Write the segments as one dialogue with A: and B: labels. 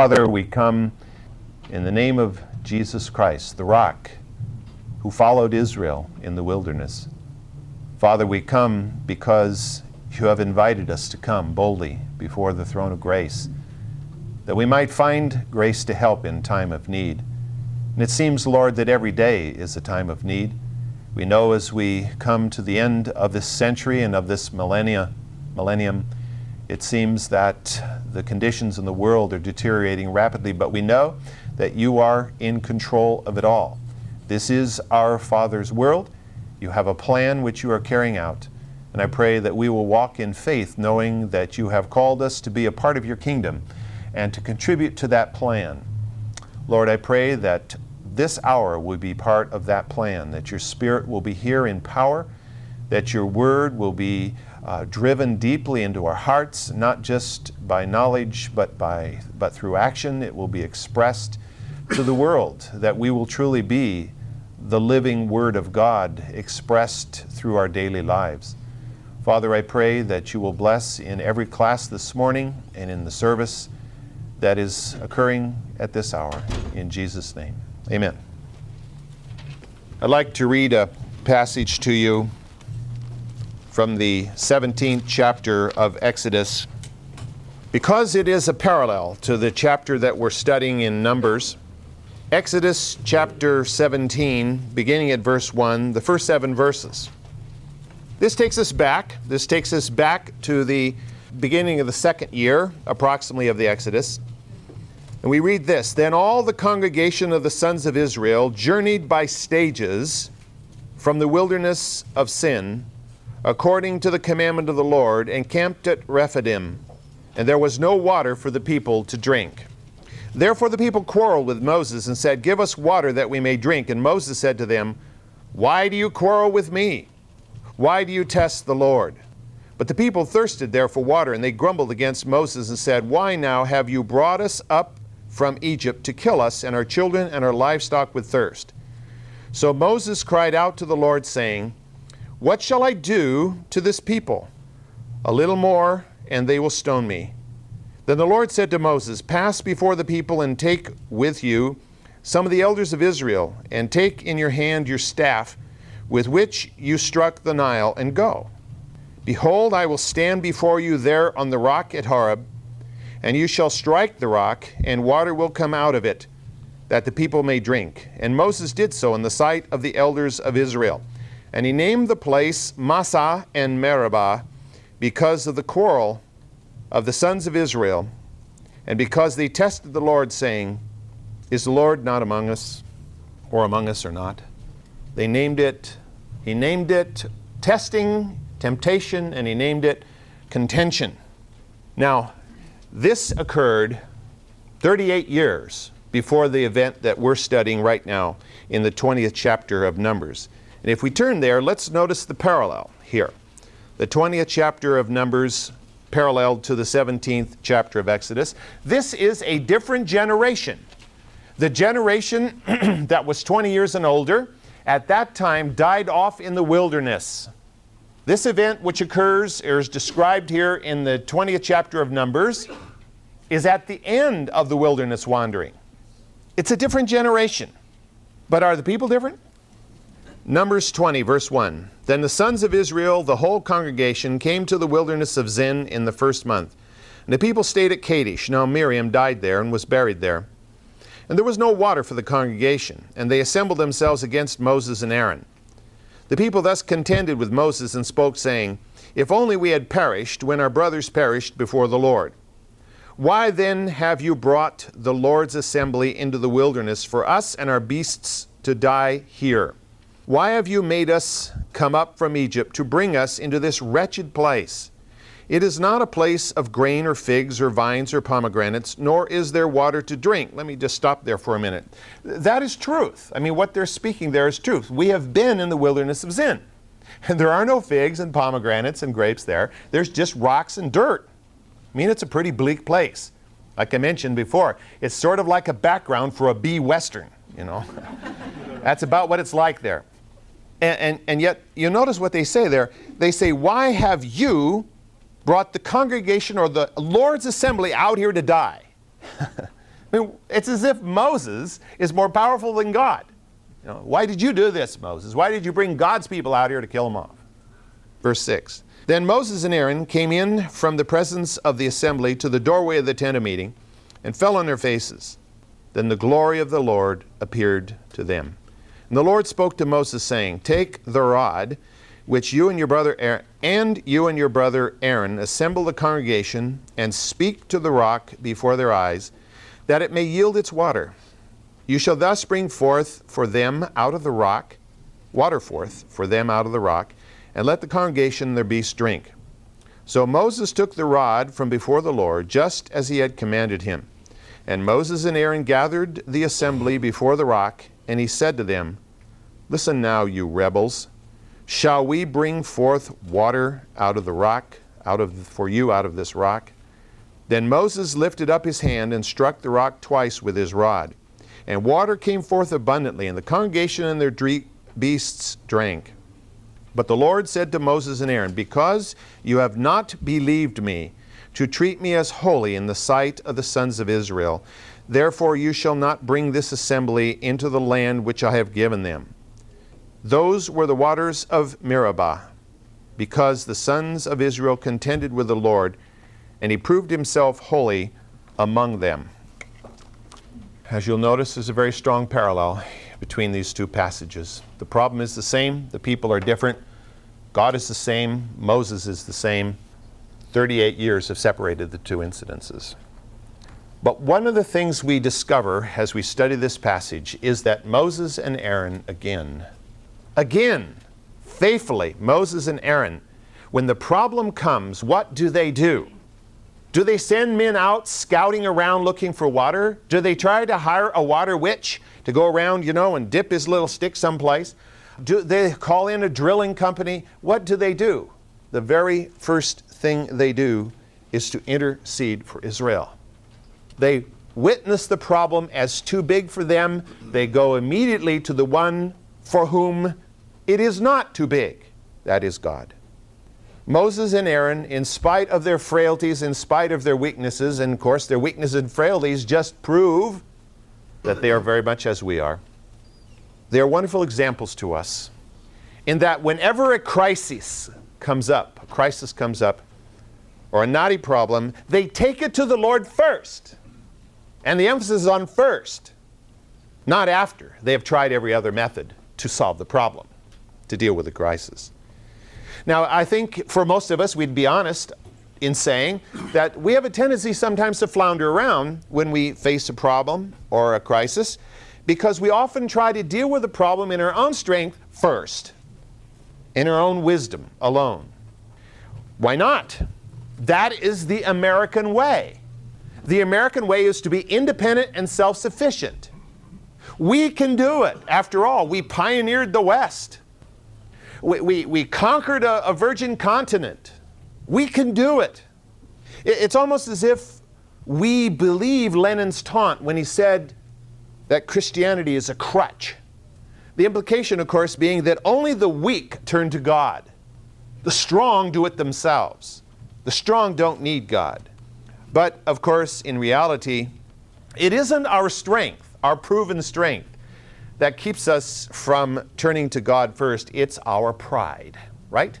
A: Father, we come in the name of Jesus Christ, the rock who followed Israel in the wilderness. Father, we come because you have invited us to come boldly before the throne of grace, that we might find grace to help in time of need. And it seems, Lord, that every day is a time of need. We know as we come to the end of this century and of this millennia, millennium, it seems that the conditions in the world are deteriorating rapidly, but we know that you are in control of it all. This is our Father's world. You have a plan which you are carrying out. And I pray that we will walk in faith, knowing that you have called us to be a part of your kingdom and to contribute to that plan. Lord, I pray that this hour will be part of that plan, that your Spirit will be here in power, that your word will be uh, driven deeply into our hearts, not just by knowledge, but, by, but through action. It will be expressed to the world, that we will truly be the living Word of God expressed through our daily lives. Father, I pray that you will bless in every class this morning and in the service that is occurring at this hour. In Jesus' name, amen. I'd like to read a passage to you from the 17th chapter of Exodus. Because it is a parallel to the chapter that we're studying in Numbers, Exodus chapter 17, beginning at verse 1, the first seven verses. This takes us back. This takes us back to the beginning of the second year, approximately, of the Exodus. And we read this Then all the congregation of the sons of Israel journeyed by stages from the wilderness of Sin, according to the commandment of the Lord, and camped at Rephidim. And there was no water for the people to drink. Therefore the people quarreled with Moses and said, Give us water that we may drink. And Moses said to them, Why do you quarrel with me? Why do you test the Lord? But the people thirsted there for water, and they grumbled against Moses and said, Why now have you brought us up from Egypt to kill us and our children and our livestock with thirst? So Moses cried out to the Lord, saying, What shall I do to this people? A little more, and they will stone me. Then the Lord said to Moses, Pass before the people and take with you some of the elders of Israel, and take in your hand your staff with which you struck the Nile, and go. Behold, I will stand before you there on the rock at Horeb, and you shall strike the rock, and water will come out of it, that the people may drink. And Moses did so in the sight of the elders of Israel. And he named the place Massah and Meribah because of the quarrel of the sons of Israel, and because they tested the Lord, saying, Is the Lord not among us, or among us or not? They named it he named it testing, temptation, and he named it contention. Now, this occurred 38 years before the event that we're studying right now in the 20th chapter of Numbers. And if we turn there, let's notice the parallel here. The 20th chapter of Numbers paralleled to the 17th chapter of Exodus. This is a different generation. The generation that was 20 years and older at that time died off in the wilderness. This event, which occurs or is described here in the 20th chapter of Numbers, is at the end of the wilderness wandering. It's a different generation. But are the people different? Numbers 20, verse 1. Then the sons of Israel, the whole congregation, came to the wilderness of Zin in the first month. And the people stayed at Kadesh. Now Miriam died there and was buried there. And there was no water for the congregation, and they assembled themselves against Moses and Aaron. The people thus contended with Moses and spoke, saying, If only we had perished when our brothers perished before the Lord. Why then have you brought the Lord's assembly into the wilderness for us and our beasts to die here? Why have you made us come up from Egypt to bring us into this wretched place? It is not a place of grain or figs or vines or pomegranates, nor is there water to drink. Let me just stop there for a minute. That is truth. I mean, what they're speaking there is truth. We have been in the wilderness of Zin, and there are no figs and pomegranates and grapes there. There's just rocks and dirt. I mean, it's a pretty bleak place. Like I mentioned before, it's sort of like a background for a B Western, you know. That's about what it's like there. And, and, and yet, you notice what they say there. They say, Why have you brought the congregation or the Lord's assembly out here to die. I mean, it's as if Moses is more powerful than God. You know, why did you do this, Moses? Why did you bring God's people out here to kill them off? Verse 6. Then Moses and Aaron came in from the presence of the assembly to the doorway of the tent of meeting and fell on their faces. Then the glory of the Lord appeared to them. And the Lord spoke to Moses, saying, Take the rod which you and your brother Aaron, and you and your brother Aaron assemble the congregation and speak to the rock before their eyes, that it may yield its water. You shall thus bring forth for them out of the rock, water forth for them out of the rock, and let the congregation and their beasts drink. So Moses took the rod from before the Lord, just as he had commanded him. And Moses and Aaron gathered the assembly before the rock, and he said to them, Listen now, you rebels. Shall we bring forth water out of the rock, out of for you out of this rock? Then Moses lifted up his hand and struck the rock twice with his rod. And water came forth abundantly, and the congregation and their beasts drank. But the Lord said to Moses and Aaron, Because you have not believed me, to treat me as holy in the sight of the sons of Israel, therefore you shall not bring this assembly into the land which I have given them. Those were the waters of Meribah, because the sons of Israel contended with the Lord, and he proved himself holy among them. As you'll notice, there's a very strong parallel between these two passages. The problem is the same, the people are different. God is the same, Moses is the same. 38 years have separated the two incidences. But one of the things we discover as we study this passage is that Moses and Aaron again Again, faithfully, Moses and Aaron, when the problem comes, what do they do? Do they send men out scouting around looking for water? Do they try to hire a water witch to go around, you know, and dip his little stick someplace? Do they call in a drilling company? What do they do? The very first thing they do is to intercede for Israel. They witness the problem as too big for them. They go immediately to the one for whom it is not too big. That is God. Moses and Aaron, in spite of their frailties, in spite of their weaknesses, and of course their weaknesses and frailties just prove that they are very much as we are. They are wonderful examples to us in that whenever a crisis comes up, a crisis comes up, or a knotty problem, they take it to the Lord first. And the emphasis is on first, not after. They have tried every other method to solve the problem to deal with the crisis. Now, I think for most of us, we'd be honest in saying that we have a tendency sometimes to flounder around when we face a problem or a crisis because we often try to deal with the problem in our own strength first, in our own wisdom alone. Why not? That is the American way. The American way is to be independent and self sufficient. We can do it. After all, we pioneered the West we, we, we conquered a, a virgin continent. We can do it. it. It's almost as if we believe Lenin's taunt when he said that Christianity is a crutch. The implication, of course, being that only the weak turn to God. The strong do it themselves. The strong don't need God. But, of course, in reality, it isn't our strength, our proven strength, that keeps us from turning to God first, it's our pride, right?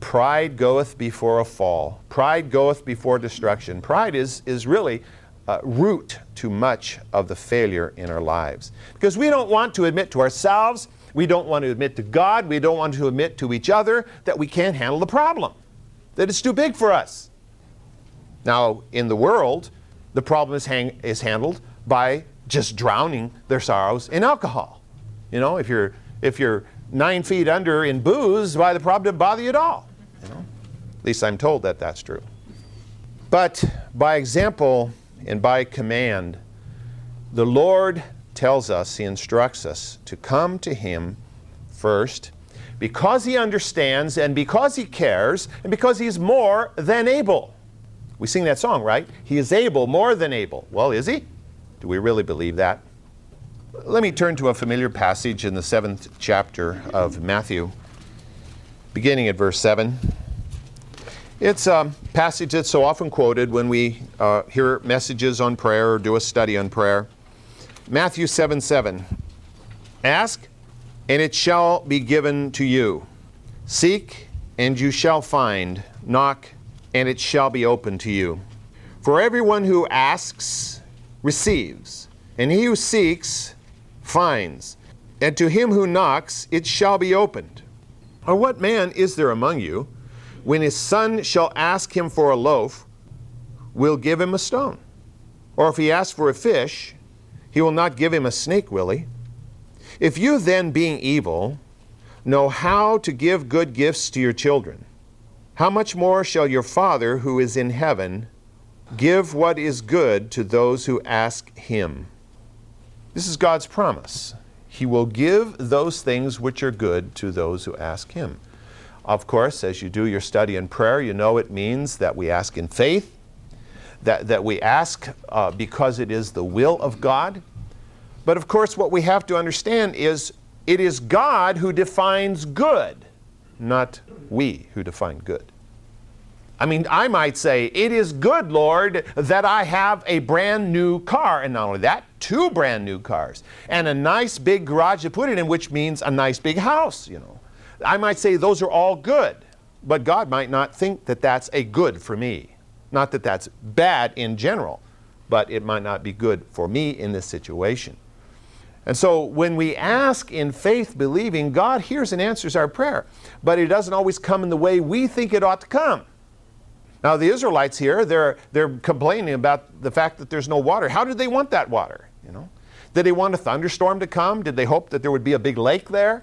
A: Pride goeth before a fall. Pride goeth before destruction. Pride is, is really uh, root to much of the failure in our lives. Because we don't want to admit to ourselves, we don't want to admit to God, we don't want to admit to each other that we can't handle the problem, that it's too big for us. Now, in the world, the problem is, hang, is handled by just drowning their sorrows in alcohol. You know, if you're if you're nine feet under in booze, why the problem didn't bother you at all. You know? At least I'm told that that's true. But by example and by command, the Lord tells us, He instructs us to come to Him first because He understands and because He cares and because He's more than able. We sing that song, right? He is able, more than able. Well, is He? Do we really believe that? Let me turn to a familiar passage in the seventh chapter of Matthew, beginning at verse 7. It's a passage that's so often quoted when we uh, hear messages on prayer or do a study on prayer. Matthew 7 7. Ask, and it shall be given to you. Seek, and you shall find. Knock, and it shall be open to you. For everyone who asks receives, and he who seeks finds, and to him who knocks it shall be opened. Or what man is there among you, when his son shall ask him for a loaf, will give him a stone? Or if he asks for a fish, he will not give him a snake, will he? If you then, being evil, know how to give good gifts to your children, how much more shall your Father who is in heaven give what is good to those who ask him? This is God's promise. He will give those things which are good to those who ask him. Of course, as you do your study in prayer, you know it means that we ask in faith, that, that we ask uh, because it is the will of God. But of course, what we have to understand is it is God who defines good, not we who define good. I mean, I might say, It is good, Lord, that I have a brand new car. And not only that, two brand new cars. And a nice big garage to put it in, which means a nice big house, you know. I might say those are all good, but God might not think that that's a good for me. Not that that's bad in general, but it might not be good for me in this situation. And so when we ask in faith, believing, God hears and answers our prayer, but it doesn't always come in the way we think it ought to come. Now, the Israelites here, they're, they're complaining about the fact that there's no water. How did they want that water? You know? Did they want a thunderstorm to come? Did they hope that there would be a big lake there?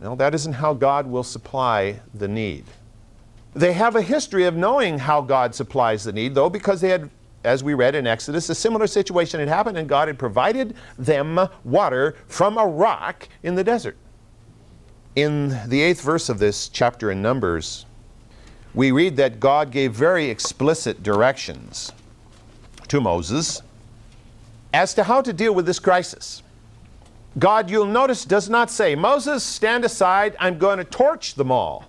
A: No, that isn't how God will supply the need. They have a history of knowing how God supplies the need, though, because they had as we read in Exodus, a similar situation had happened, and God had provided them water from a rock in the desert. In the eighth verse of this chapter in Numbers, we read that God gave very explicit directions to Moses as to how to deal with this crisis. God, you'll notice, does not say, Moses, stand aside, I'm going to torch them all.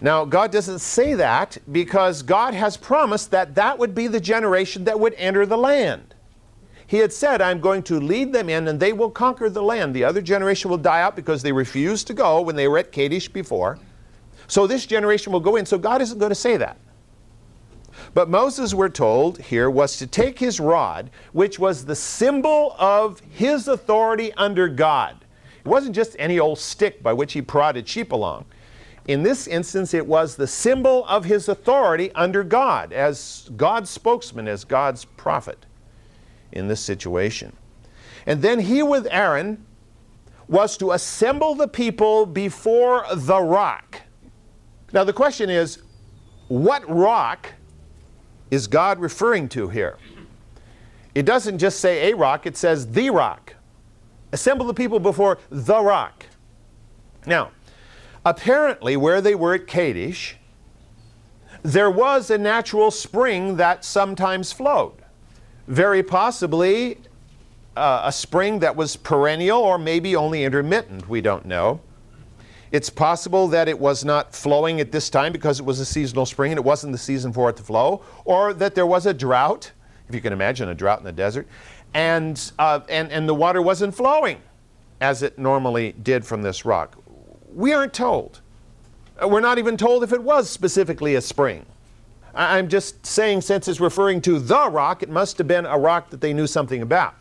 A: Now, God doesn't say that because God has promised that that would be the generation that would enter the land. He had said, I'm going to lead them in and they will conquer the land. The other generation will die out because they refused to go when they were at Kadesh before. So this generation will go in. So God isn't going to say that. But Moses, we're told here, was to take his rod, which was the symbol of his authority under God. It wasn't just any old stick by which he prodded sheep along. In this instance, it was the symbol of his authority under God, as God's spokesman, as God's prophet in this situation. And then he with Aaron was to assemble the people before the rock. Now, the question is what rock is God referring to here? It doesn't just say a rock, it says the rock. Assemble the people before the rock. Now, apparently, where they were at Kadesh, there was a natural spring that sometimes flowed. Very possibly uh, a spring that was perennial or maybe only intermittent, we don't know. It's possible that it was not flowing at this time because it was a seasonal spring and it wasn't the season for it to flow, or that there was a drought, if you can imagine a drought in the desert, and, uh, and, and the water wasn't flowing as it normally did from this rock. We aren't told. Uh, we're not even told if it was specifically a spring. I'm just saying, since it's referring to the rock, it must have been a rock that they knew something about.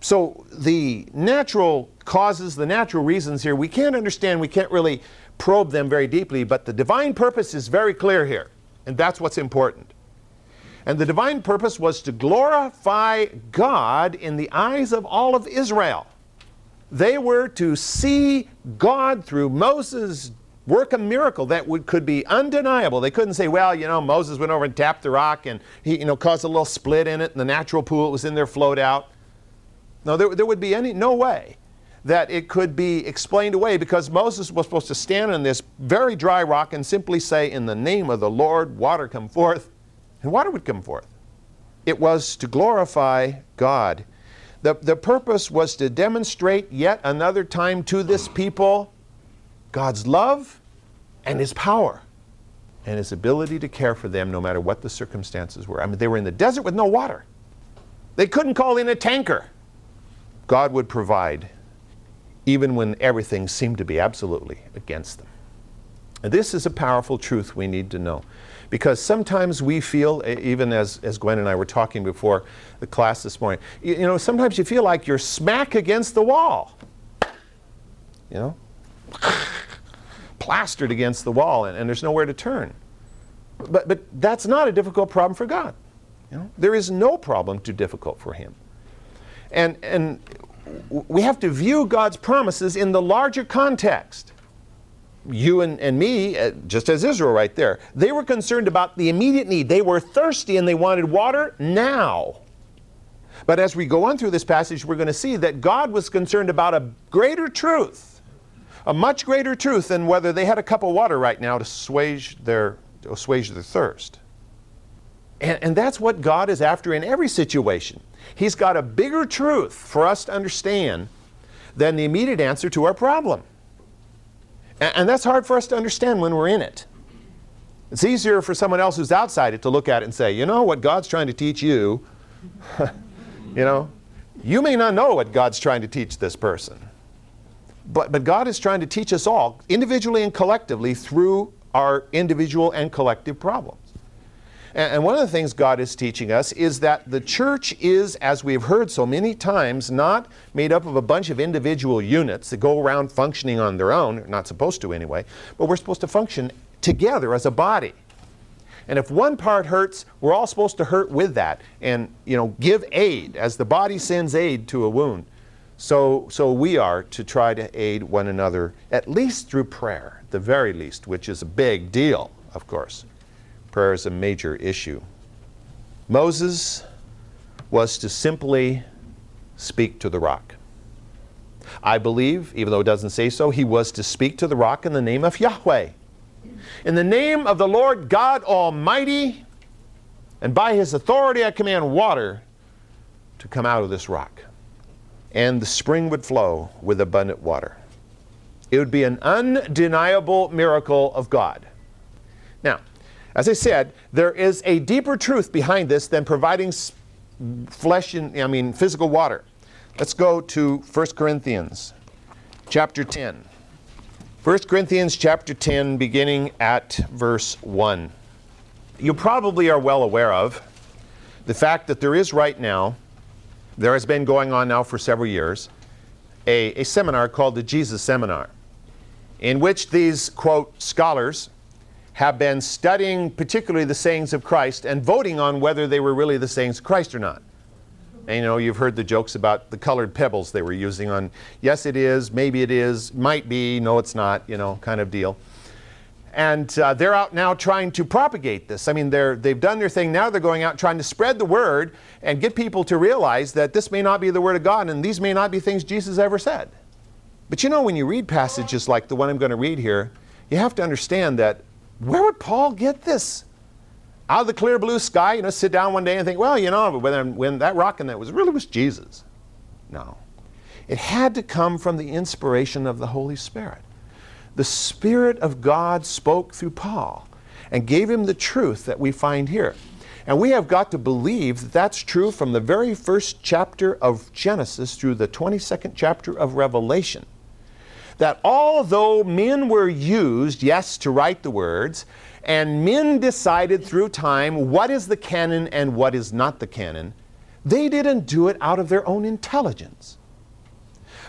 A: So, the natural causes, the natural reasons here, we can't understand, we can't really probe them very deeply, but the divine purpose is very clear here, and that's what's important. And the divine purpose was to glorify God in the eyes of all of Israel. They were to see God through Moses work a miracle that would, could be undeniable. They couldn't say, well, you know, Moses went over and tapped the rock and he, you know, caused a little split in it and the natural pool that was in there flowed out. No, there, there would be any, no way that it could be explained away because Moses was supposed to stand on this very dry rock and simply say, In the name of the Lord, water come forth, and water would come forth. It was to glorify God. The, the purpose was to demonstrate yet another time to this people God's love and His power. and his ability to care for them no matter what the circumstances were. I mean, they were in the desert with no water. They couldn't call in a tanker. God would provide even when everything seemed to be absolutely against them. This is a powerful truth we need to know. Because sometimes we feel, even as, as Gwen and I were talking before the class this morning, you, you know, sometimes you feel like you're smack against the wall. You know? plastered against the wall and, and there's nowhere to turn. But, but that's not a difficult problem for God. You know? There is no problem too difficult for Him. And, and we have to view God's promises in the larger context. You and, and me, uh, just as Israel right there, they were concerned about the immediate need. They were thirsty and they wanted water now. But as we go on through this passage, we're going to see that God was concerned about a greater truth a much greater truth than whether they had a cup of water right now to assuage their, to assuage their thirst. And, and that's what God is after in every situation. He's got a bigger truth for us to understand than the immediate answer to our problem. And, that's hard for us to understand when we're in it. It's easier for someone else who's outside it to look at it and say, you know what God's trying to teach you. you know, you may not know what God's trying to teach this person. But, but God is trying to teach us all, individually and collectively, through our individual and collective problems. And, one of the things God is teaching us is that the church is, as we've heard so many times, not made up of a bunch of individual units that go around functioning on their own, not supposed to anyway, but we're supposed to function together as a body. And if one part hurts, we're all supposed to hurt with that and, you know, give aid as the body sends aid to a wound. So, so we are to try to aid one another, at least through prayer, the very least, which is a big deal, of course. Prayer is a major issue. Moses was to simply speak to the rock. I believe, even though it doesn't say so, he was to speak to the rock in the name of Yahweh. In the name of the Lord God Almighty, and by his authority I command water to come out of this rock and the spring would flow with abundant water. It would be an undeniable miracle of God. Now, as I said, there is a deeper truth behind this than providing flesh and I mean physical water. Let's go to 1 Corinthians chapter 10. 1 Corinthians chapter 10 beginning at verse 1. You probably are well aware of the fact that there is right now there has been going on now for several years a, a seminar called the Jesus Seminar, in which these, quote, scholars have been studying particularly the sayings of Christ and voting on whether they were really the sayings of Christ or not. And you know, you've heard the jokes about the colored pebbles they were using on, yes, it is, maybe it is, might be, no, it's not, you know, kind of deal. And uh, they're out now trying to propagate this. I mean, they're, they've done their thing. Now they're going out trying to spread the word and get people to realize that this may not be the word of God and these may not be things Jesus ever said. But you know, when you read passages like the one I'm going to read here, you have to understand that where would Paul get this? Out of the clear blue sky, you know, sit down one day and think, well, you know, when, when that rock in that was really was Jesus. No. It had to come from the inspiration of the Holy Spirit the Spirit of God spoke through Paul and gave him the truth that we find here. And we have got to believe that that's true from the very first chapter of Genesis through the 22nd chapter of Revelation. That although men were used, yes, to write the words, and men decided through time what is the canon and what is not the canon, they didn't do it out of their own intelligence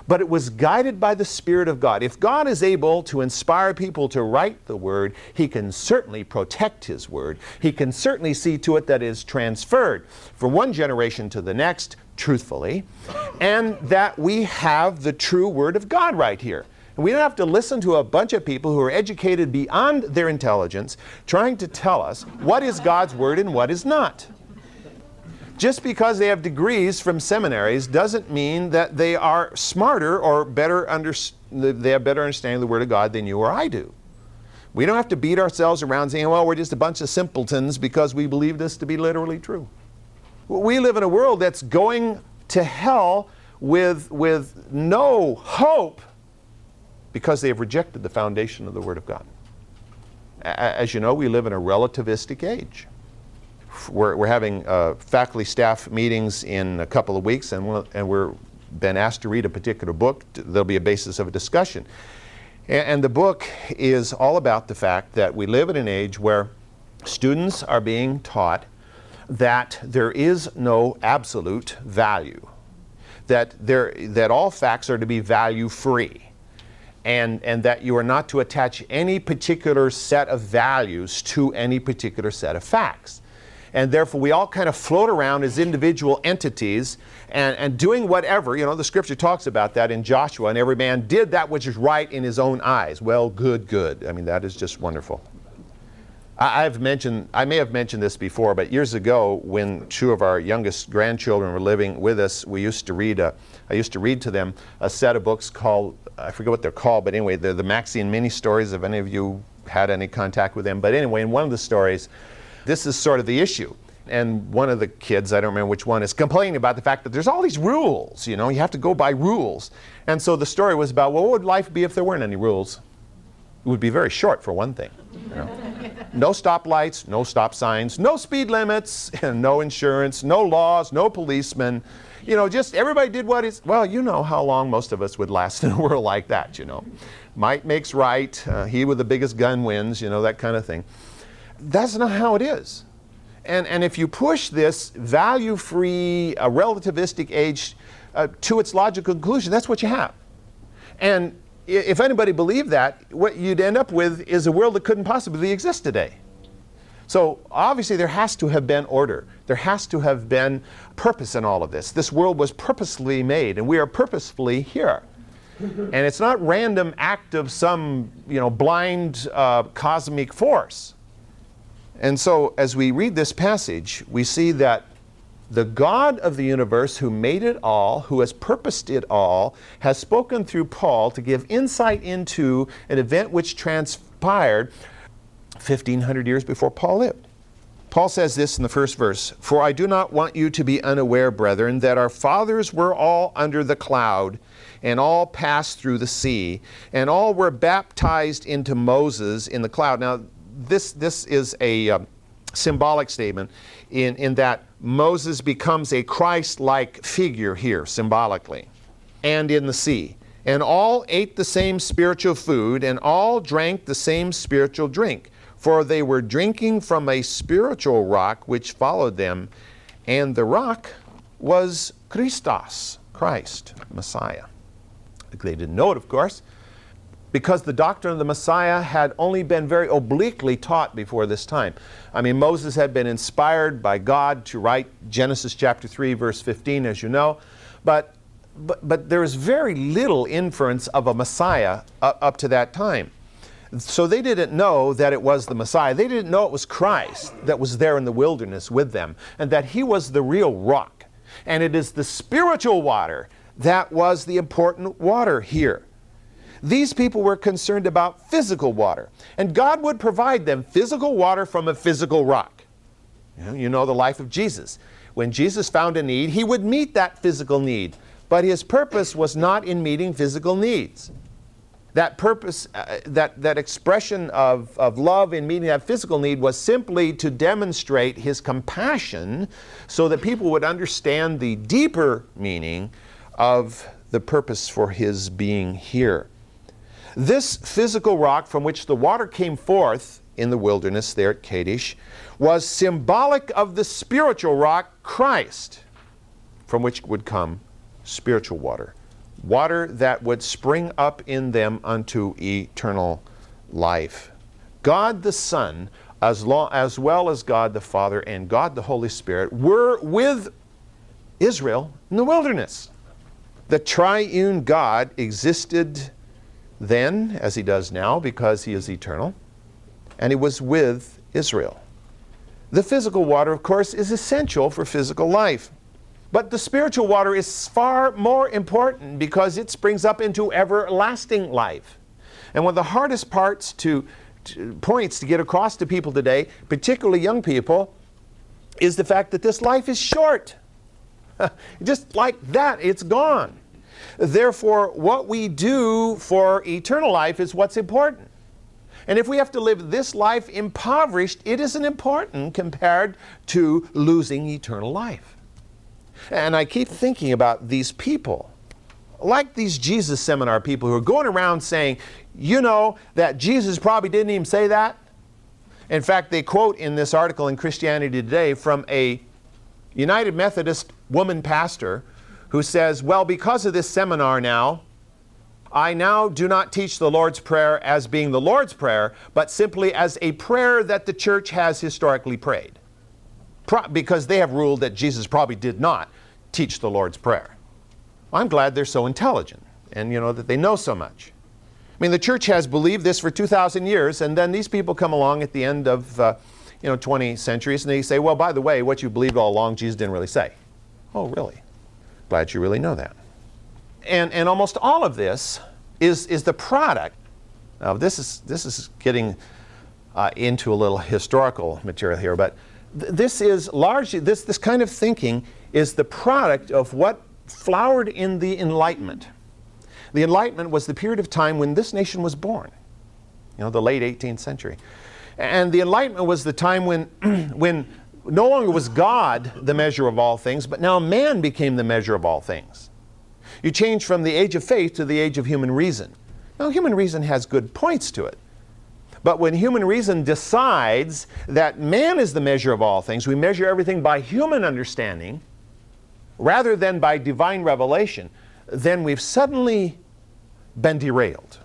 A: but it was guided by the Spirit of God. If God is able to inspire people to write the Word, He can certainly protect His Word. He can certainly see to it that it is transferred from one generation to the next truthfully, and that we have the true Word of God right here. And we don't have to listen to a bunch of people who are educated beyond their intelligence trying to tell us what is God's Word and what is not. Just because they have degrees from seminaries doesn't mean that they are smarter or better under, they have better understanding of the Word of God than you or I do. We don't have to beat ourselves around saying, well, we're just a bunch of simpletons because we believe this to be literally true. We live in a world that's going to hell with, with no hope because they have rejected the foundation of the Word of God. As you know, we live in a relativistic age. We're, we're having uh, faculty staff meetings in a couple of weeks, and, we'll, and we're been asked to read a particular book. There'll be a basis of a discussion. And, and the book is all about the fact that we live in an age where students are being taught that there is no absolute value, that, there, that all facts are to be value free, and, and that you are not to attach any particular set of values to any particular set of facts. And therefore, we all kind of float around as individual entities and, and doing whatever. You know, the scripture talks about that in Joshua, and every man did that which is right in his own eyes. Well, good, good. I mean, that is just wonderful. I, I've mentioned, I may have mentioned this before, but years ago, when two of our youngest grandchildren were living with us, we used to read a, I used to read to them a set of books called, I forget what they're called, but anyway, they're the Maxine mini stories, if any of you had any contact with them. But anyway, in one of the stories, this is sort of the issue. And one of the kids, I don't remember which one, is complaining about the fact that there's all these rules, you know, you have to go by rules. And so the story was about, well, what would life be if there weren't any rules? It would be very short, for one thing. You know? no stoplights, no stop signs, no speed limits, no insurance, no laws, no policemen. You know, just everybody did what is, well, you know how long most of us would last in a world like that, you know. Might makes right, uh, he with the biggest gun wins, you know, that kind of thing. That's not how it is. And, and if you push this value free, uh, relativistic age uh, to its logical conclusion, that's what you have. And if anybody believed that, what you'd end up with is a world that couldn't possibly exist today. So obviously, there has to have been order. There has to have been purpose in all of this. This world was purposely made, and we are purposefully here. And it's not random act of some, you know, blind uh, cosmic force. And so, as we read this passage, we see that the God of the universe, who made it all, who has purposed it all, has spoken through Paul to give insight into an event which transpired 1500 years before Paul lived. Paul says this in the first verse For I do not want you to be unaware, brethren, that our fathers were all under the cloud, and all passed through the sea, and all were baptized into Moses in the cloud. Now, this, this is a uh, symbolic statement in, in that Moses becomes a Christ like figure here, symbolically, and in the sea. And all ate the same spiritual food, and all drank the same spiritual drink, for they were drinking from a spiritual rock which followed them, and the rock was Christos, Christ, Messiah. They didn't know it, of course, because the doctrine of the Messiah had only been very obliquely taught before this time. I mean, Moses had been inspired by God to write Genesis chapter 3, verse 15, as you know, but, but, but there is very little inference of a Messiah up, up to that time. So they didn't know that it was the Messiah. They didn't know it was Christ that was there in the wilderness with them, and that he was the real rock. And it is the spiritual water that was the important water here. These people were concerned about physical water, and God would provide them physical water from a physical rock. You know, the life of Jesus. When Jesus found a need, he would meet that physical need, but his purpose was not in meeting physical needs. That purpose, uh, that, that expression of, of love in meeting that physical need was simply to demonstrate his compassion so that people would understand the deeper meaning of the purpose for his being here. This physical rock from which the water came forth in the wilderness there at Kadesh was symbolic of the spiritual rock, Christ, from which would come spiritual water. Water that would spring up in them unto eternal life. God the Son, as, as well as God the Father and God the Holy Spirit, were with Israel in the wilderness. The triune God existed then as he does now because he is eternal, and he was with Israel. The physical water, of course, is essential for physical life. But the spiritual water is far more important because it springs up into everlasting life. And one of the hardest parts to, to, points to get across to people today, particularly young people, is the fact that this life is short. Just like that, it's gone. Therefore, what we do for eternal life is what's important. And if we have to live this life impoverished, it isn't important compared to losing eternal life. And I keep thinking about these people, like these Jesus seminar people who are going around saying, you know, that Jesus probably didn't even say that. In fact, they quote in this article in Christianity Today from a United Methodist woman pastor who says, Well, because of this seminar now, I now do not teach the Lord's Prayer as being the Lord's Prayer, but simply as a prayer that the church has historically prayed. Pro- because they have ruled that Jesus probably did not teach the Lord's Prayer. I'm glad they're so intelligent and you know that they know so much. I mean, the church has believed this for 2,000 years, and then these people come along at the end of uh, you know 20 centuries and they say, well, by the way, what you believed all along, Jesus didn't really say. Oh, really? Glad you really know that and, and almost all of this is, is the product. Now, this is, this is getting uh, into a little historical material here, but th- this is largely, this, this kind of thinking is the product of what flowered in the Enlightenment. The Enlightenment was the period of time when this nation was born, you know, the late 18th century. And the Enlightenment was the time when, when no longer was God the measure of all things, but now man became the measure of all things. You change from the age of faith to the age of human reason. Now, human reason has good points to it. But when human reason decides that man is the measure of all things, we measure everything by human understanding rather than by divine revelation, then we've suddenly been derailed.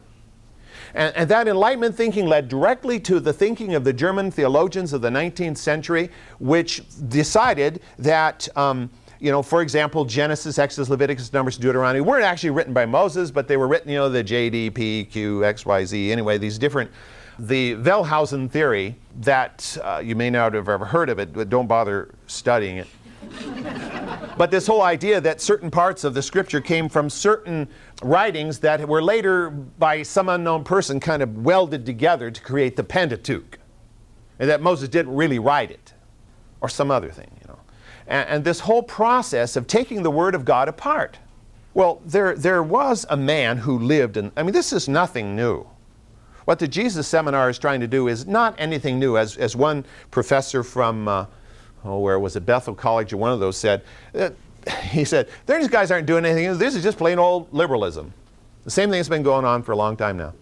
A: And, and, that Enlightenment thinking led directly to the thinking of the German theologians of the 19th century, which decided that. Um, you know, for example, Genesis, Exodus, Leviticus, Numbers, Deuteronomy weren't actually written by Moses, but they were written, you know, the J, D, P, Q, X, Y, Z. Anyway, these different, the Wellhausen theory that uh, you may not have ever heard of it, but don't bother studying it. but this whole idea that certain parts of the scripture came from certain writings that were later, by some unknown person, kind of welded together to create the Pentateuch, and that Moses didn't really write it, or some other thing. You know. And, and this whole process of taking the Word of God apart. Well, there, there was a man who lived, and I mean, this is nothing new. What the Jesus Seminar is trying to do is not anything new. As, as one professor from, uh, oh, where was it, Bethel College or one of those said, uh, he said, these guys aren't doing anything. This is just plain old liberalism. The same thing has been going on for a long time now.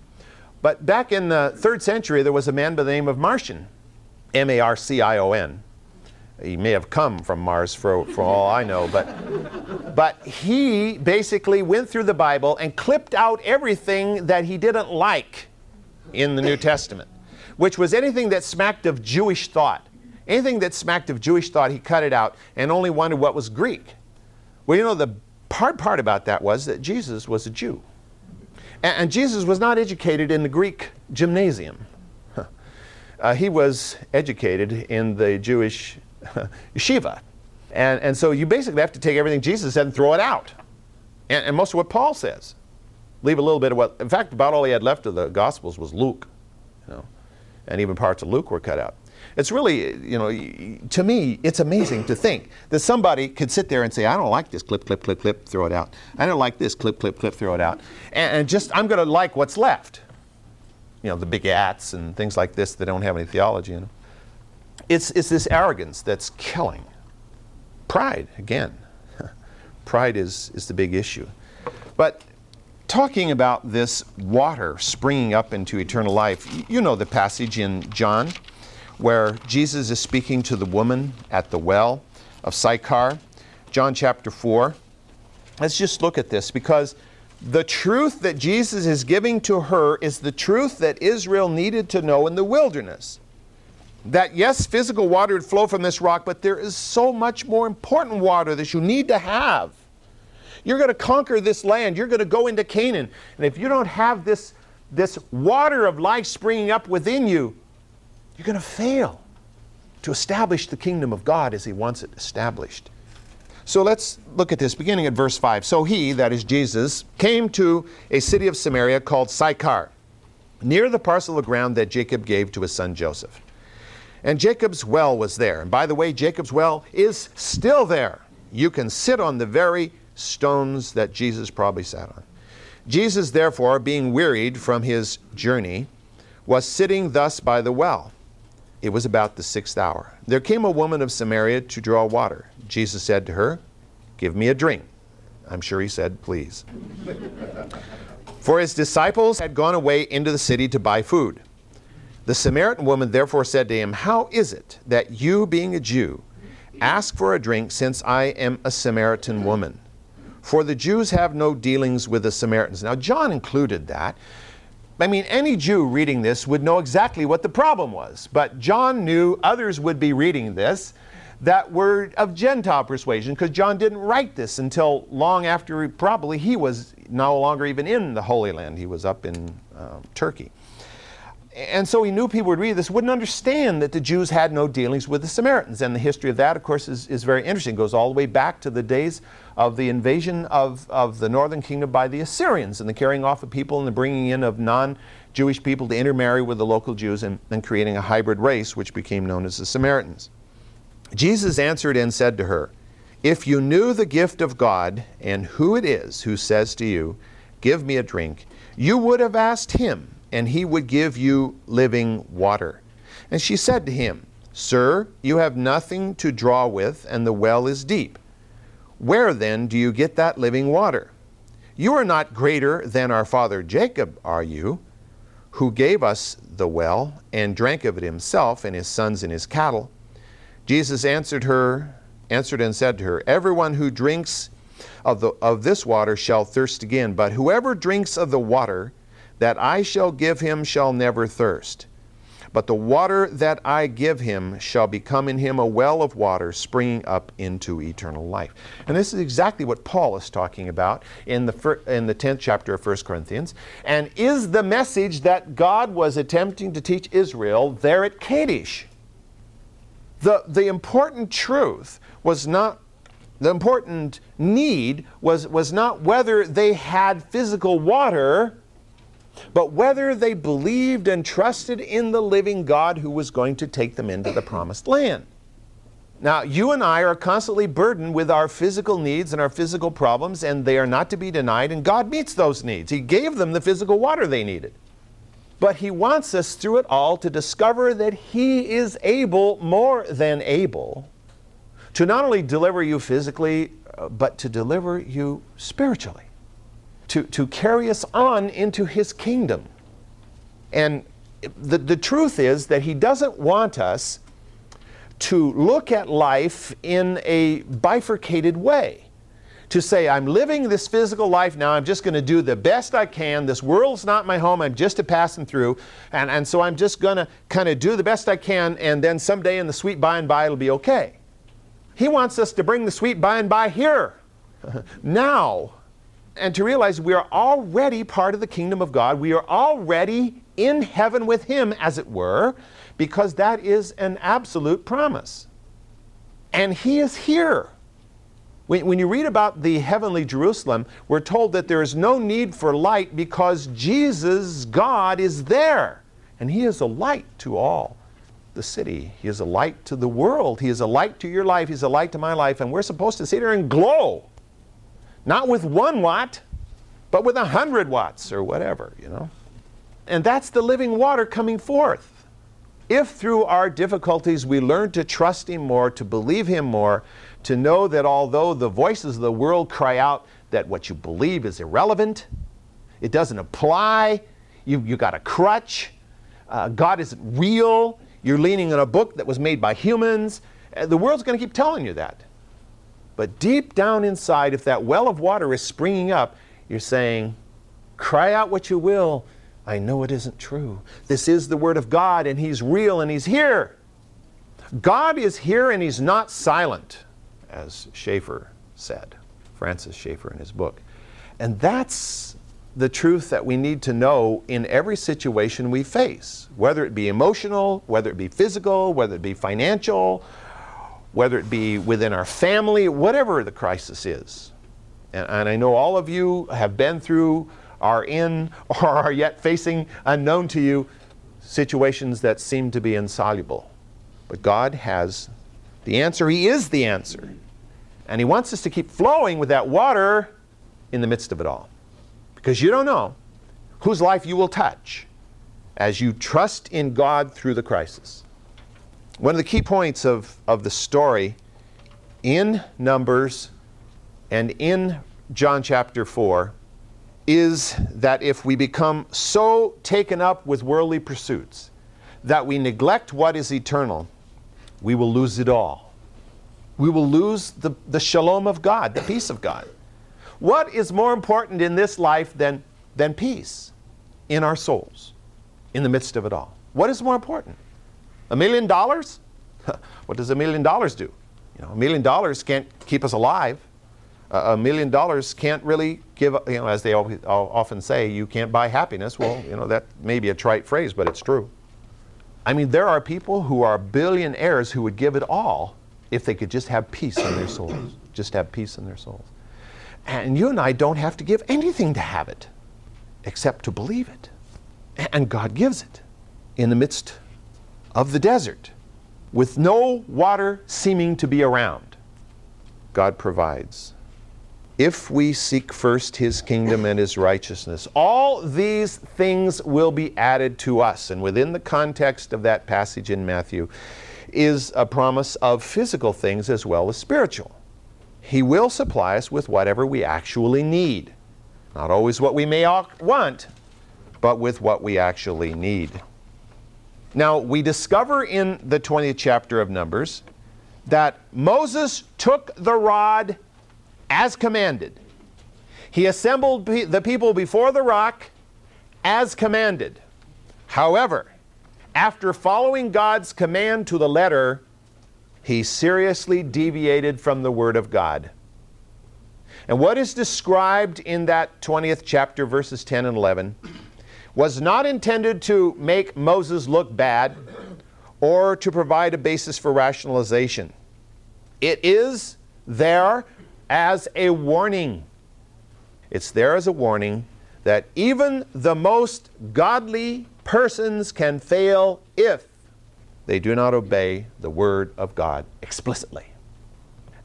A: But back in the third century, there was a man by the name of Marcion, M A R C I O N he may have come from Mars for, for all I know, but, but he basically went through the Bible and clipped out everything that he didn't like in the New Testament, which was anything that smacked of Jewish thought. Anything that smacked of Jewish thought, he cut it out and only wanted what was Greek. Well, you know, the hard part about that was that Jesus was a Jew. And, and Jesus was not educated in the Greek gymnasium. Uh, he was educated in the Jewish yeshiva. And, and so you basically have to take everything Jesus said and throw it out. And, and most of what Paul says. Leave a little bit of what, in fact, about all he had left of the Gospels was Luke. You know, and even parts of Luke were cut out. It's really, you know, to me, it's amazing to think that somebody could sit there and say, I don't like this, clip, clip, clip, clip, throw it out. I don't like this, clip, clip, clip, throw it out. And, and just, I'm going to like what's left. You know, the big ats and things like this that don't have any theology in them. It's, it's this arrogance that's killing. Pride, again. Pride is, is the big issue. But talking about this water springing up into eternal life, you know the passage in John where Jesus is speaking to the woman at the well of Sychar, John chapter 4. Let's just look at this because the truth that Jesus is giving to her is the truth that Israel needed to know in the wilderness that yes, physical water would flow from this rock, but there is so much more important water that you need to have. You're going to conquer this land. You're going to go into Canaan. And if you don't have this, this water of life springing up within you, you're going to fail to establish the kingdom of God as He wants it established. So let's look at this, beginning at verse 5. So he, that is Jesus, came to a city of Samaria called Sychar, near the parcel of ground that Jacob gave to his son Joseph. And Jacob's well was there. And by the way, Jacob's well is still there. You can sit on the very stones that Jesus probably sat on. Jesus, therefore, being wearied from his journey, was sitting thus by the well. It was about the sixth hour. There came a woman of Samaria to draw water. Jesus said to her, Give me a drink. I'm sure he said, Please. For his disciples had gone away into the city to buy food. The Samaritan woman therefore said to him, How is it that you, being a Jew, ask for a drink since I am a Samaritan woman? For the Jews have no dealings with the Samaritans. Now, John included that I mean, any Jew reading this would know exactly what the problem was. But John knew others would be reading this that were of Gentile persuasion because John didn't write this until long after probably he was no longer even in the Holy Land. He was up in uh, Turkey. And so he knew people would read this, wouldn't understand that the Jews had no dealings with the Samaritans. And the history of that, of course, is, is very interesting. It goes all the way back to the days of the invasion of, of the northern kingdom by the Assyrians and the carrying off of people and the bringing in of non Jewish people to intermarry with the local Jews and, and creating a hybrid race, which became known as the Samaritans. Jesus answered and said to her, If you knew the gift of God and who it is who says to you, Give me a drink, you would have asked him and he would give you living water. And she said to him, Sir, you have nothing to draw with, and the well is deep. Where then do you get that living water? You are not greater than our father Jacob, are you, who gave us the well and drank of it himself and his sons and his cattle? Jesus answered her, answered and said to her, Everyone who drinks of, the, of this water shall thirst again, but whoever drinks of the water that I shall give him shall never thirst. But the water that I give him shall become in him a well of water springing up into eternal life. And this is exactly what Paul is talking about in the, fir- in the 10th chapter of 1 Corinthians, and is the message that God was attempting to teach Israel there at Kadesh. The, the important truth was not the important need was, was not whether they had physical water, but whether they believed and trusted in the living God who was going to take them into the promised land. Now, you and I are constantly burdened with our physical needs and our physical problems, and they are not to be denied, and God meets those needs. He gave them the physical water they needed. But He wants us through it all to discover that He is able, more than able, to not only deliver you physically, uh, but to deliver you spiritually to, to carry us on into his kingdom. And the, the truth is that he doesn't want us to look at life in a bifurcated way. To say, I'm living this physical life now, I'm just going to do the best I can. This world's not my home, I'm just a passing through. And, and so I'm just going to kind of do the best I can, and then someday in the sweet by and by it'll be okay. He wants us to bring the sweet by and by here, now and to realize we are already part of the kingdom of God. We are already in heaven with Him, as it were, because that is an absolute promise. And He is here. When, when you read about the heavenly Jerusalem, we're told that there is no need for light because Jesus, God, is there. And He is a light to all the city. He is a light to the world. He is a light to your life. He's a light to my life. And we're supposed to sit there and glow not with one watt, but with a hundred watts or whatever, you know. And that's the living water coming forth. If through our difficulties we learn to trust Him more, to believe Him more, to know that although the voices of the world cry out that what you believe is irrelevant, it doesn't apply, you, you got a crutch, uh, God isn't real, you're leaning on a book that was made by humans, uh, the world's going to keep telling you that. But deep down inside, if that well of water is springing up, you're saying, Cry out what you will. I know it isn't true. This is the Word of God, and He's real, and He's here. God is here, and He's not silent, as Schaeffer said, Francis Schaeffer in his book. And that's the truth that we need to know in every situation we face, whether it be emotional, whether it be physical, whether it be financial, whether it be within our family, whatever the crisis is. And, and, I know all of you have been through, are in, or are yet facing, unknown to you, situations that seem to be insoluble. But God has the answer. He is the answer. And He wants us to keep flowing with that water in the midst of it all. Because you don't know whose life you will touch as you trust in God through the crisis. One of the key points of, of the story in Numbers and in John chapter 4 is that if we become so taken up with worldly pursuits that we neglect what is eternal, we will lose it all. We will lose the, the shalom of God, the peace of God. What is more important in this life than, than peace in our souls in the midst of it all? What is more important? A million dollars? what does a million dollars do? You know, a million dollars can't keep us alive. a million dollars can't really give, you know, as they often say, you can't buy happiness. Well, you know, that may be a trite phrase, but it's true. I mean, there are people who are billionaires who would give it all if they could just have peace in their souls. Just have peace in their souls. And you and I don't have to give anything to have it except to believe it. And God gives it in the midst of the desert with no water seeming to be around. God provides. If we seek first his kingdom and his righteousness, all these things will be added to us. And within the context of that passage in Matthew is a promise of physical things as well as spiritual. He will supply us with whatever we actually need. Not always what we may want, but with what we actually need. Now, we discover in the 20th chapter of Numbers that Moses took the rod as commanded. He assembled the people before the rock as commanded. However, after following God's command to the letter, he seriously deviated from the Word of God. And what is described in that 20th chapter, verses 10 and 11, was not intended to make Moses look bad or to provide a basis for rationalization. It is there as a warning. It's there as a warning that even the most godly persons can fail if they do not obey the Word of God explicitly.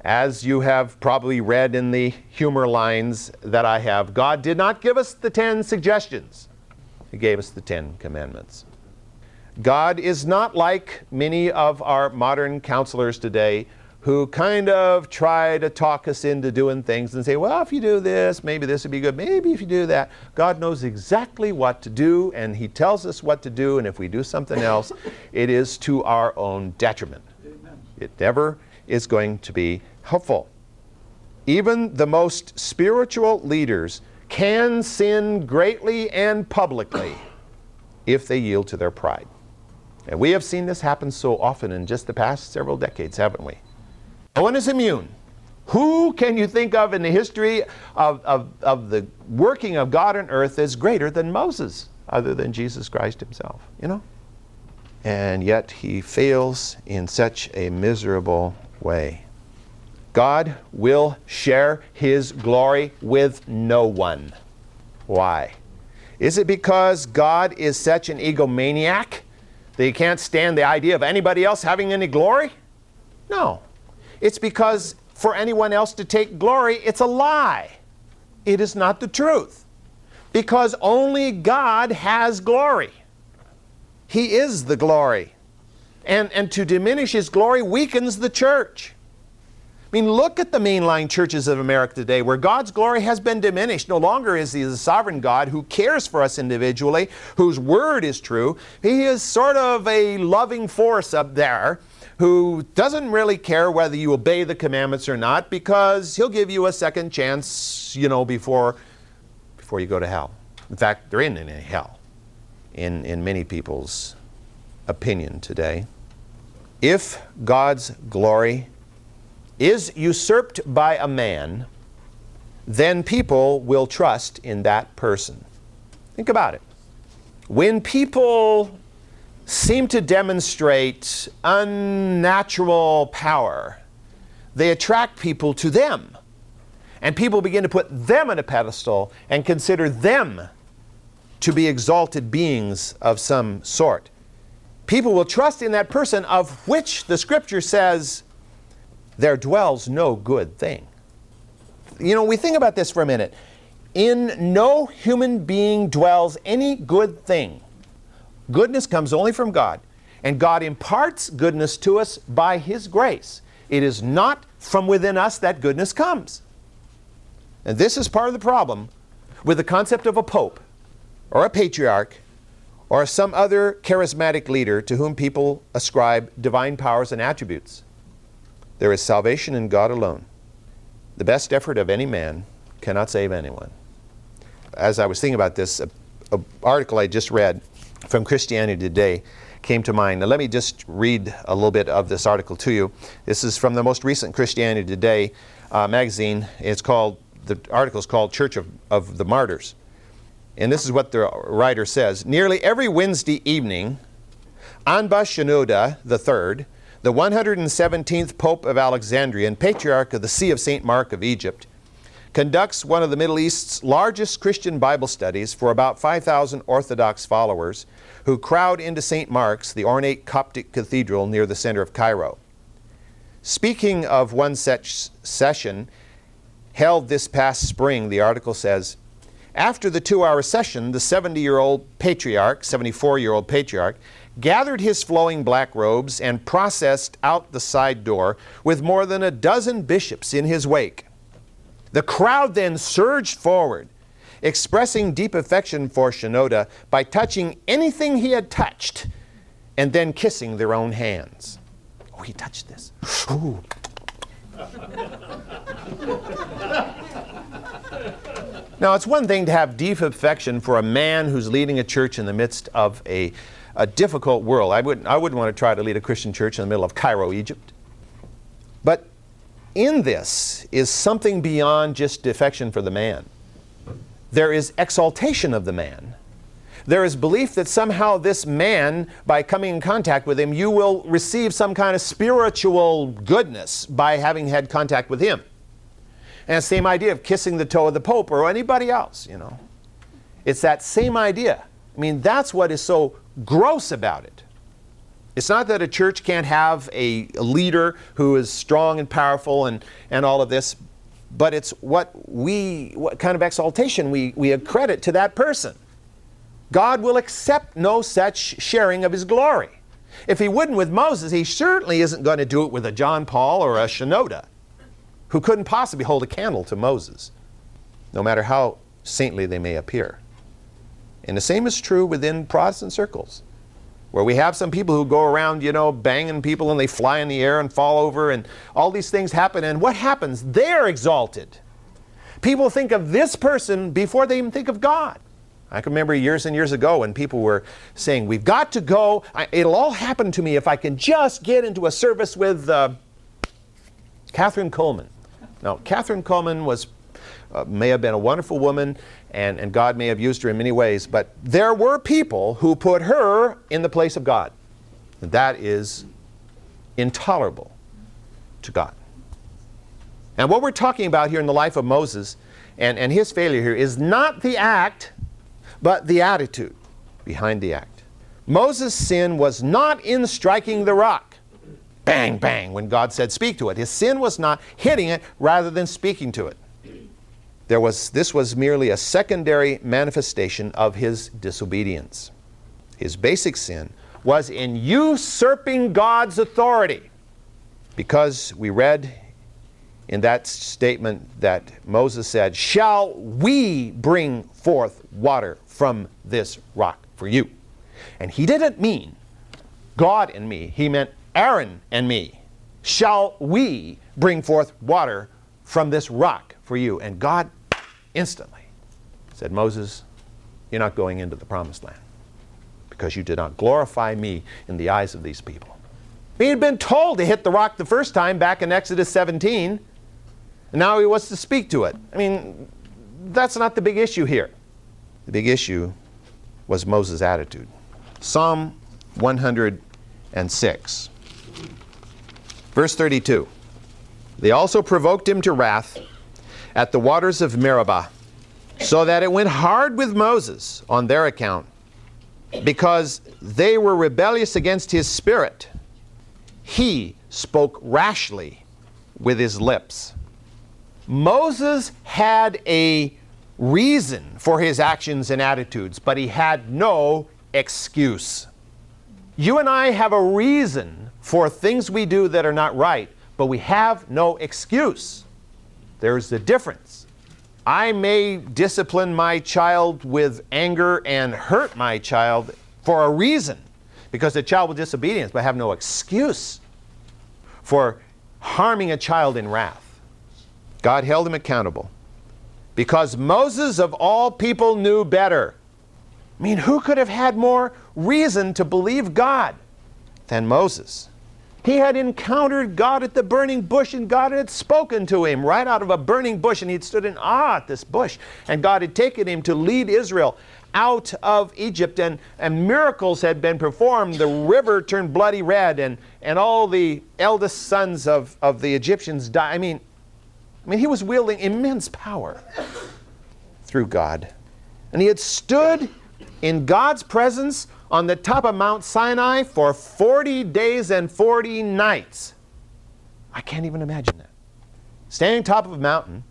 A: As you have probably read in the humor lines that I have, God did not give us the ten suggestions, He gave us the Ten Commandments. God is not like many of our modern counselors today who kind of try to talk us into doing things and say, well, if you do this, maybe this would be good. Maybe if you do that. God knows exactly what to do, and He tells us what to do, and if we do something else, it is to our own detriment. Amen. It never is going to be helpful. Even the most spiritual leaders can sin greatly and publicly if they yield to their pride. And we have seen this happen so often in just the past several decades, haven't we? No one is immune. Who can you think of in the history of, of, of the working of God on earth as greater than Moses, other than Jesus Christ himself? You know? And yet he fails in such a miserable way. God will share his glory with no one. Why? Is it because God is such an egomaniac that he can't stand the idea of anybody else having any glory? No. It's because for anyone else to take glory, it's a lie. It is not the truth. Because only God has glory. He is the glory. And, and to diminish His glory weakens the church. I mean, look at the mainline churches of America today where God's glory has been diminished. No longer is He the sovereign God who cares for us individually, whose word is true. He is sort of a loving force up there who doesn't really care whether you obey the commandments or not because he'll give you a second chance, you know, before, before you go to hell. In fact, there isn't any hell in, in many people's opinion today. If God's glory is usurped by a man, then people will trust in that person. Think about it. When people seem to demonstrate unnatural power. They attract people to them. And people begin to put them on a pedestal and consider them to be exalted beings of some sort. People will trust in that person of which the scripture says, there dwells no good thing. You know, we think about this for a minute. In no human being dwells any good thing Goodness comes only from God, and God imparts goodness to us by His grace. It is not from within us that goodness comes. And this is part of the problem with the concept of a pope or a patriarch or some other charismatic leader to whom people ascribe divine powers and attributes. There is salvation in God alone. The best effort of any man cannot save anyone. As I was thinking about this, an article I just read from Christianity Today came to mind. Now, let me just read a little bit of this article to you. This is from the most recent Christianity Today uh, magazine. It's called, the article is called Church of, of the Martyrs. And this is what the writer says Nearly every Wednesday evening, Anba Shenouda III, the 117th Pope of Alexandria and Patriarch of the See of St. Mark of Egypt, conducts one of the Middle East's largest Christian Bible studies for about 5,000 Orthodox followers who crowd into St. Mark's, the ornate Coptic cathedral near the center of Cairo. Speaking of one such session held this past spring, the article says, after the two hour session, the 70 year old patriarch, 74 year old patriarch, gathered his flowing black robes and processed out the side door with more than a dozen bishops in his wake. The crowd then surged forward, expressing deep affection for Shenouda by touching anything he had touched and then kissing their own hands. Oh, he touched this. Ooh. Now, it's one thing to have deep affection for a man who's leading a church in the midst of a, a difficult world. I wouldn't, I wouldn't want to try to lead a Christian church in the middle of Cairo, Egypt. But in this is something beyond just affection for the man. There is exaltation of the man. There is belief that somehow this man, by coming in contact with him, you will receive some kind of spiritual goodness by having had contact with him. And same idea of kissing the toe of the Pope or anybody else, you know. It's that same idea. I mean, that's what is so gross about it. It's not that a church can't have a, leader who is strong and powerful and, and all of this, but it's what we, what kind of exaltation we, we accredit to that person. God will accept no such sharing of his glory. If he wouldn't with Moses, he certainly isn't going to do it with a John Paul or a Shenouda who couldn't possibly hold a candle to Moses, no matter how saintly they may appear. And the same is true within Protestant circles, where we have some people who go around, you know, banging people and they fly in the air and fall over and all these things happen. And what happens? They're exalted. People think of this person before they even think of God. I can remember years and years ago when people were saying, We've got to go. I, it'll all happen to me if I can just get into a service with uh, Kathryn Kuhlman. Now, Kathryn Kuhlman was, uh, may have been a wonderful woman, and, and God may have used her in many ways, but there were people who put her in the place of God. And that is intolerable to God. And what we're talking about here in the life of Moses and, and his failure here is not the act, but the attitude behind the act. Moses' sin was not in striking the rock bang, bang, when God said, speak to it. His sin was not hitting it rather than speaking to it. There was, this was merely a secondary manifestation of his disobedience. His basic sin was in usurping God's authority. Because we read in that statement that Moses said, Shall we bring forth water from this rock for you? And he didn't mean God and me, he meant Aaron and me, shall we bring forth water from this rock for you? And God instantly said, Moses, you're not going into the promised land because you did not glorify me in the eyes of these people. He had been told to hit the rock the first time back in Exodus 17, and now he wants to speak to it. I mean, that's not the big issue here. The big issue was Moses' attitude. Psalm 106. Verse 32 They also provoked him to wrath at the waters of Meribah, so that it went hard with Moses on their account, because they were rebellious against his spirit. He spoke rashly with his lips. Moses had a reason for his actions and attitudes, but he had no excuse. You and I have a reason for things we do that are not right, but we have no excuse. There's the difference. I may discipline my child with anger and hurt my child for a reason, because the child was disobedience, but I have no excuse for harming a child in wrath. God held him accountable because Moses, of all people, knew better. I mean, who could have had more reason to believe God than Moses? He had encountered God at the burning bush, and God had spoken to him right out of a burning bush, and he'd stood in awe at this bush. And God had taken him to lead Israel out of Egypt, and, and miracles had been performed. The river turned bloody red, and, and all the eldest sons of, of the Egyptians died. I mean, I mean, he was wielding immense power through God. And he had stood in God's presence on the top of Mount Sinai for 40 days and 40 nights. I can't even imagine that. Standing top of a mountain,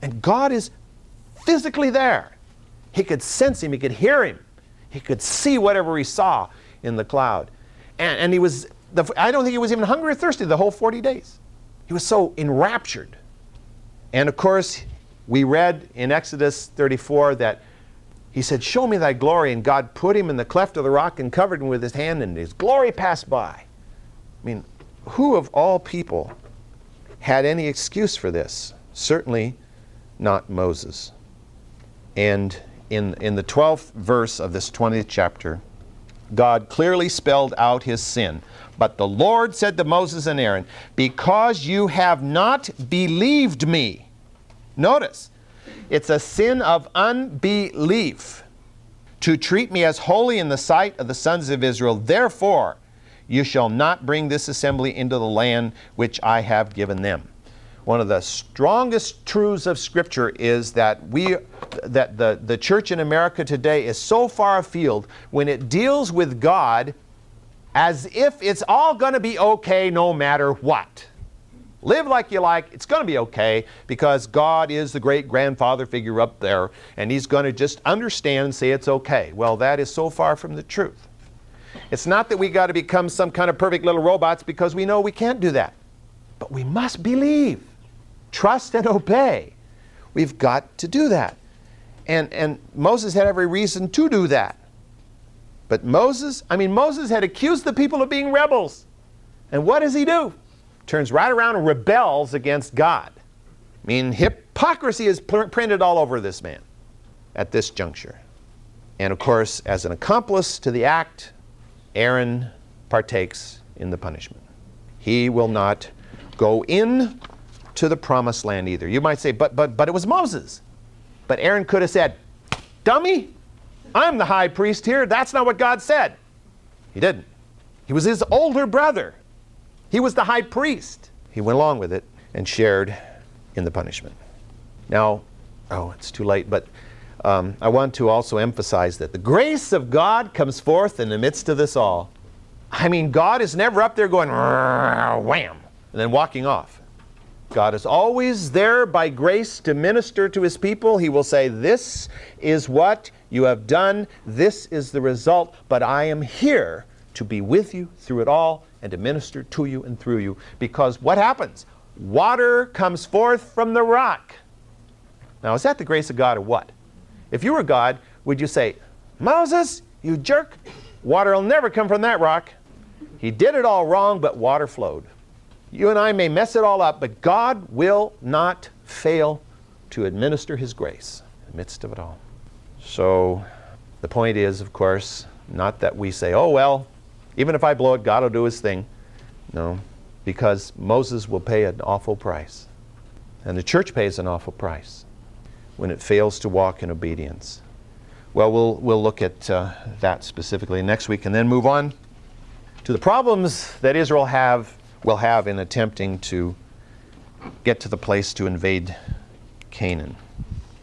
A: and God is physically there. He could sense him, he could hear him, he could see whatever he saw in the cloud. And, and he was, the, I don't think he was even hungry or thirsty the whole 40 days. He was so enraptured. And of course, we read in Exodus 34 that he said, Show me thy glory. And God put him in the cleft of the rock and covered him with his hand, and his glory passed by. I mean, who of all people had any excuse for this? Certainly not Moses. And in, in the 12th verse of this 20th chapter, God clearly spelled out his sin. But the Lord said to Moses and Aaron, Because you have not believed me. Notice, it's a sin of unbelief to treat me as holy in the sight of the sons of Israel. Therefore, you shall not bring this assembly into the land which I have given them. One of the strongest truths of Scripture is that we that the, the church in America today is so far afield when it deals with God as if it's all going to be okay no matter what. Live like you like, it's going to be okay because God is the great grandfather figure up there and He's going to just understand and say it's okay. Well, that is so far from the truth. It's not that we got to become some kind of perfect little robots because we know we can't do that. But we must believe, trust, and obey. We've got to do that. And, and Moses had every reason to do that. But Moses, I mean, Moses had accused the people of being rebels. And what does he do? Turns right around and rebels against God. I mean, hypocrisy is printed all over this man at this juncture. And of course, as an accomplice to the act, Aaron partakes in the punishment. He will not go in to the promised land either. You might say, but but but it was Moses. But Aaron could have said, Dummy, I'm the high priest here. That's not what God said. He didn't. He was his older brother. He was the high priest. He went along with it and shared in the punishment. Now, oh, it's too late, but um, I want to also emphasize that the grace of God comes forth in the midst of this all. I mean, God is never up there going wham and then walking off. God is always there by grace to minister to his people. He will say, This is what you have done, this is the result, but I am here to be with you through it all and to minister to you and through you. Because what happens? Water comes forth from the rock. Now, is that the grace of God or what? If you were God, would you say, Moses, you jerk, water will never come from that rock? He did it all wrong, but water flowed. You and I may mess it all up, but God will not fail to administer His grace in the midst of it all. So, the point is, of course, not that we say, oh, well, even if I blow it, God will do his thing. No, because Moses will pay an awful price. And the church pays an awful price when it fails to walk in obedience. Well, we'll, we'll look at uh, that specifically next week and then move on to the problems that Israel have, will have in attempting to get to the place to invade Canaan.